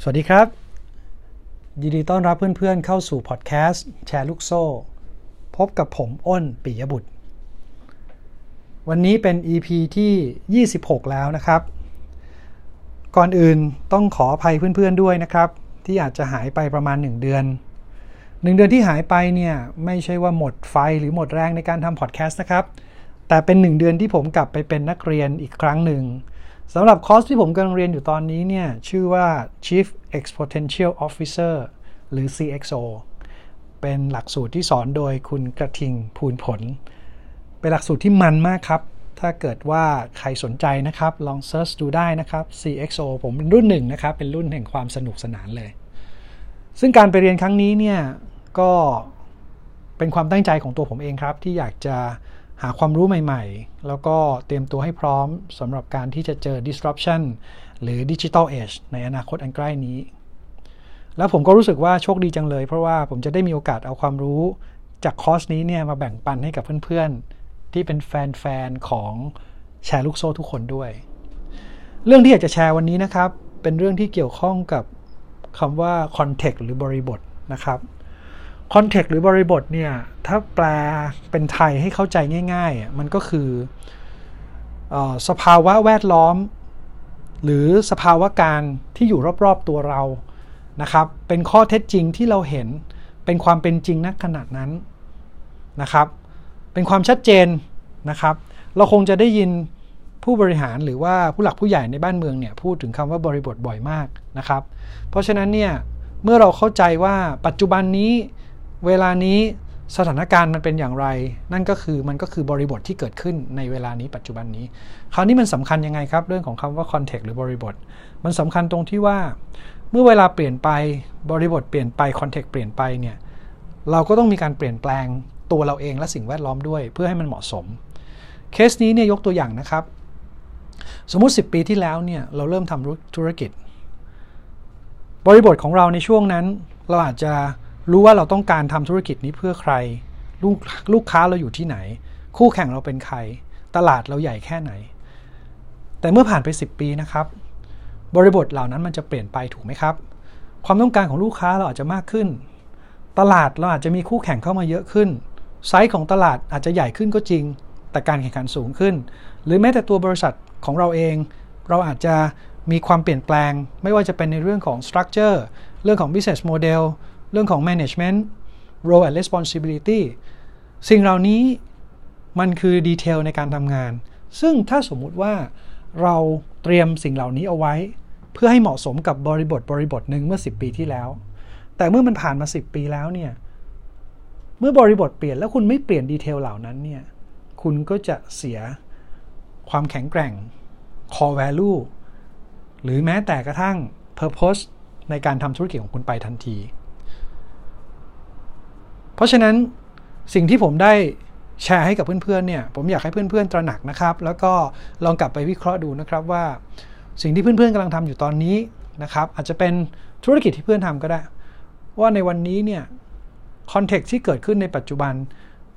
สวัสดีครับ ยินดีต้อนรับเพื่อนๆ เข้าสู่พอดแคสต์แชร์ลูกโซ่ พบกับผมอ้นปิยบุตร วันนี้เป็น EP ที่ 26 แล้วนะครับ ก่อนอื่นต้องขออภัยเพื่อนๆด้วยนะครับ ที่อาจจะหายไปประมาณ 1 เดือน 1 เดือนที่หายไปเนี่ยไม่ใช่ว่าหมดไฟหรือหมดแรงในการทำพอดแคสต์นะครับ แต่เป็น 1 เดือนที่ผมกลับไปเป็นนักเรียนอีกครั้งหนึ่ง สำหรับคอร์สที่ผมกำลังเรียนอยู่ตอนนี้เนี่ยชื่อว่า Chief Exponential Officer หรือ CXO เป็นหลักสูตรที่สอนโดยคุณกระทิงภูลผล เป็นหลักสูตรที่มันมากครับ ถ้าเกิดว่าใครสนใจนะครับ ลอง search ดูได้นะครับ CXO ผมเป็นรุ่นหนึ่งนะครับ เป็นรุ่นแห่งความสนุกสนานเลย ซึ่งการไปเรียนครั้งนี้เนี่ยก็เป็นความตั้งใจของตัวผมเองครับ ที่อยากจะ หาความรู้ใหม่ๆ แล้วก็เตรียมตัวให้พร้อมสำหรับการที่จะเจอ disruption หรือ digital age ในอนาคตอันใกล้นี้ แล้วผมก็รู้สึกว่าโชคดีจังเลย เพราะว่าผมจะได้มีโอกาสเอาความรู้จากคอร์สนี้เนี่ยมาแบ่งปันให้กับเพื่อนๆ ที่เป็นแฟนๆ ของแชร์ลูกโซ่ทุกคนด้วย เรื่องที่อยากจะแชร์วันนี้นะครับ เป็นเรื่องที่เกี่ยวข้องกับคำว่า context หรือบริบทนะครับ คอนเทกต์หรือบริบทเนี่ย ถ้าแปลเป็นไทยให้เข้าใจง่ายๆ มันก็คืออสภาวะแวดล้อม หรือสภาวะการที่อยู่รอบๆตัวเรานะครับ เป็นข้อเท็จจริงที่เราเห็นเป็นความเป็นจริงณขนาดนั้นนะครับ เป็นความชัดเจนนะครับ เราคงจะได้ยินผู้บริหารหรือว่าผู้หลักผู้ใหญ่ในบ้านเมืองเนี่ยพูดถึงคำว่าบริบทบ่อยมากนะครับ เพราะฉะนั้นเนี่ยเมื่อเราเข้าใจว่าปัจจุบันนี้ เวลานี้สถานการณ์มันเป็นอย่างไร นั่นก็คือมันก็คือบริบทที่เกิดขึ้นในเวลานี้ปัจจุบันนี้ คราวนี้มันสำคัญยังไงครับ เรื่องของคำว่า context หรือบริบท มันสำคัญตรงที่ว่า เมื่อเวลาเปลี่ยนไปบริบทเปลี่ยนไป context เปลี่ยนไปเนี่ยเราก็ต้องมีการเปลี่ยนแปลงตัวเราเองและสิ่งแวดล้อมด้วย เพื่อให้มันเหมาะสม เคสนี้เนี่ยยกตัวอย่างนะครับ สมมุติ 10 ปีที่แล้วเนี่ยเราเริ่มทำธุรกิจ บริบทของเราในช่วงนั้น เราอาจจะ รู้ว่าเราต้องการทำธุรกิจนี้เพื่อใคร ลูกลูกค้าเราอยู่ที่ไหน คู่แข่งเราเป็นใคร ตลาดเราใหญ่แค่ไหน แต่เมื่อผ่านไป 10 ปีนะครับ บริบทเหล่านั้นมันจะเปลี่ยนไปถูกไหมครับ ความต้องการของลูกค้าเราอาจจะมากขึ้น ตลาดเราอาจจะมีคู่แข่งเข้ามาเยอะขึ้น ไซส์ของตลาดอาจจะใหญ่ขึ้นก็จริง แต่การแข่งขันสูงขึ้น หรือแม้แต่ตัวบริษัทของเราเอง เราอาจจะมีความเปลี่ยนแปลง ไม่ว่าจะเป็นในเรื่องของ structure เรื่องของ business model เรื่องของ management role and responsibility สิ่งเหล่านี้มันคือดีเทลในการทำงาน ซึ่งถ้าสมมุติว่าเราเตรียมสิ่งเหล่านี้เอาไว้ เพื่อให้เหมาะสมกับบริบทบริบทหนึ่งเมื่อ 10 ปีที่แล้ว แต่เมื่อมันผ่านมา 10 ปีแล้วเนี่ย เมื่อบริบทเปลี่ยนแล้วคุณไม่เปลี่ยนดีเทลเหล่านั้นเนี่ย คุณก็จะเสียความแข็งแกร่ง core value หรือแม้แต่กระทั่ง purpose ในการทำธุรกิจของคุณไปทันที เพราะฉะนั้นสิ่งที่ผมได้แชร์ให้กับเพื่อนๆเนี่ยผมอยากให้เพื่อนๆตระหนักนะครับ แล้วก็ลองกลับไปวิเคราะห์ดูนะครับว่า สิ่งที่เพื่อนๆกำลังทำอยู่ตอนนี้นะครับอาจจะเป็นธุรกิจที่เพื่อนทำก็ได้ ว่าในวันนี้เนี่ยคอนเท็กซ์ที่เกิดขึ้นในปัจจุบัน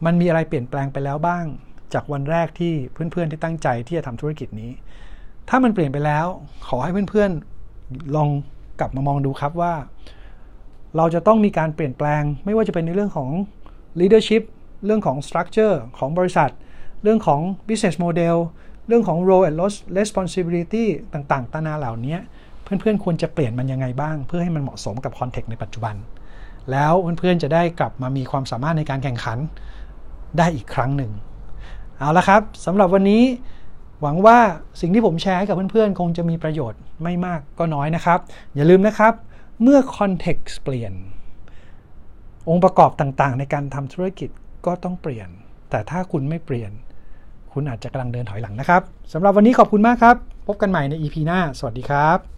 มันมีอะไรเปลี่ยนแปลงไปแล้วบ้าง จากวันแรกที่เพื่อนๆที่ตั้งใจที่จะทำธุรกิจนี้ ถ้ามันเปลี่ยนไปแล้ว ขอให้เพื่อนๆลองกลับมามองดูครับว่า เราจะต้องมีการเปลี่ยนแปลง ไม่ว่าจะเป็นในเรื่องของ leadership เรื่องของ structure ของบริษัท เรื่องของ business model เรื่องของ role and responsibility ต่างๆ ตานาเหล่านี้เพื่อนๆ ควรจะเปลี่ยนมันยังไงบ้าง เพื่อให้มันเหมาะสมกับคอนเทกต์ในปัจจุบัน แล้วเพื่อนๆ จะได้กลับมามีความสามารถในการแข่งขันได้อีกครั้งหนึ่ง เอาละครับสำหรับวันนี้หวังว่าสิ่งที่ผมแชร์ให้กับเพื่อนๆ คงจะมีประโยชน์ไม่มากก็น้อยนะครับ อย่าลืมนะครับ เมื่อคอนเท็กซ์เปลี่ยน องค์ประกอบต่างๆ ในการทำธุรกิจก็ต้องเปลี่ยน แต่ถ้าคุณไม่เปลี่ยน คุณอาจจะกำลังเดินถอยหลังนะครับสำหรับวันนี้ขอบคุณมากครับ พบกันใหม่ใน EP หน้า สวัสดีครับ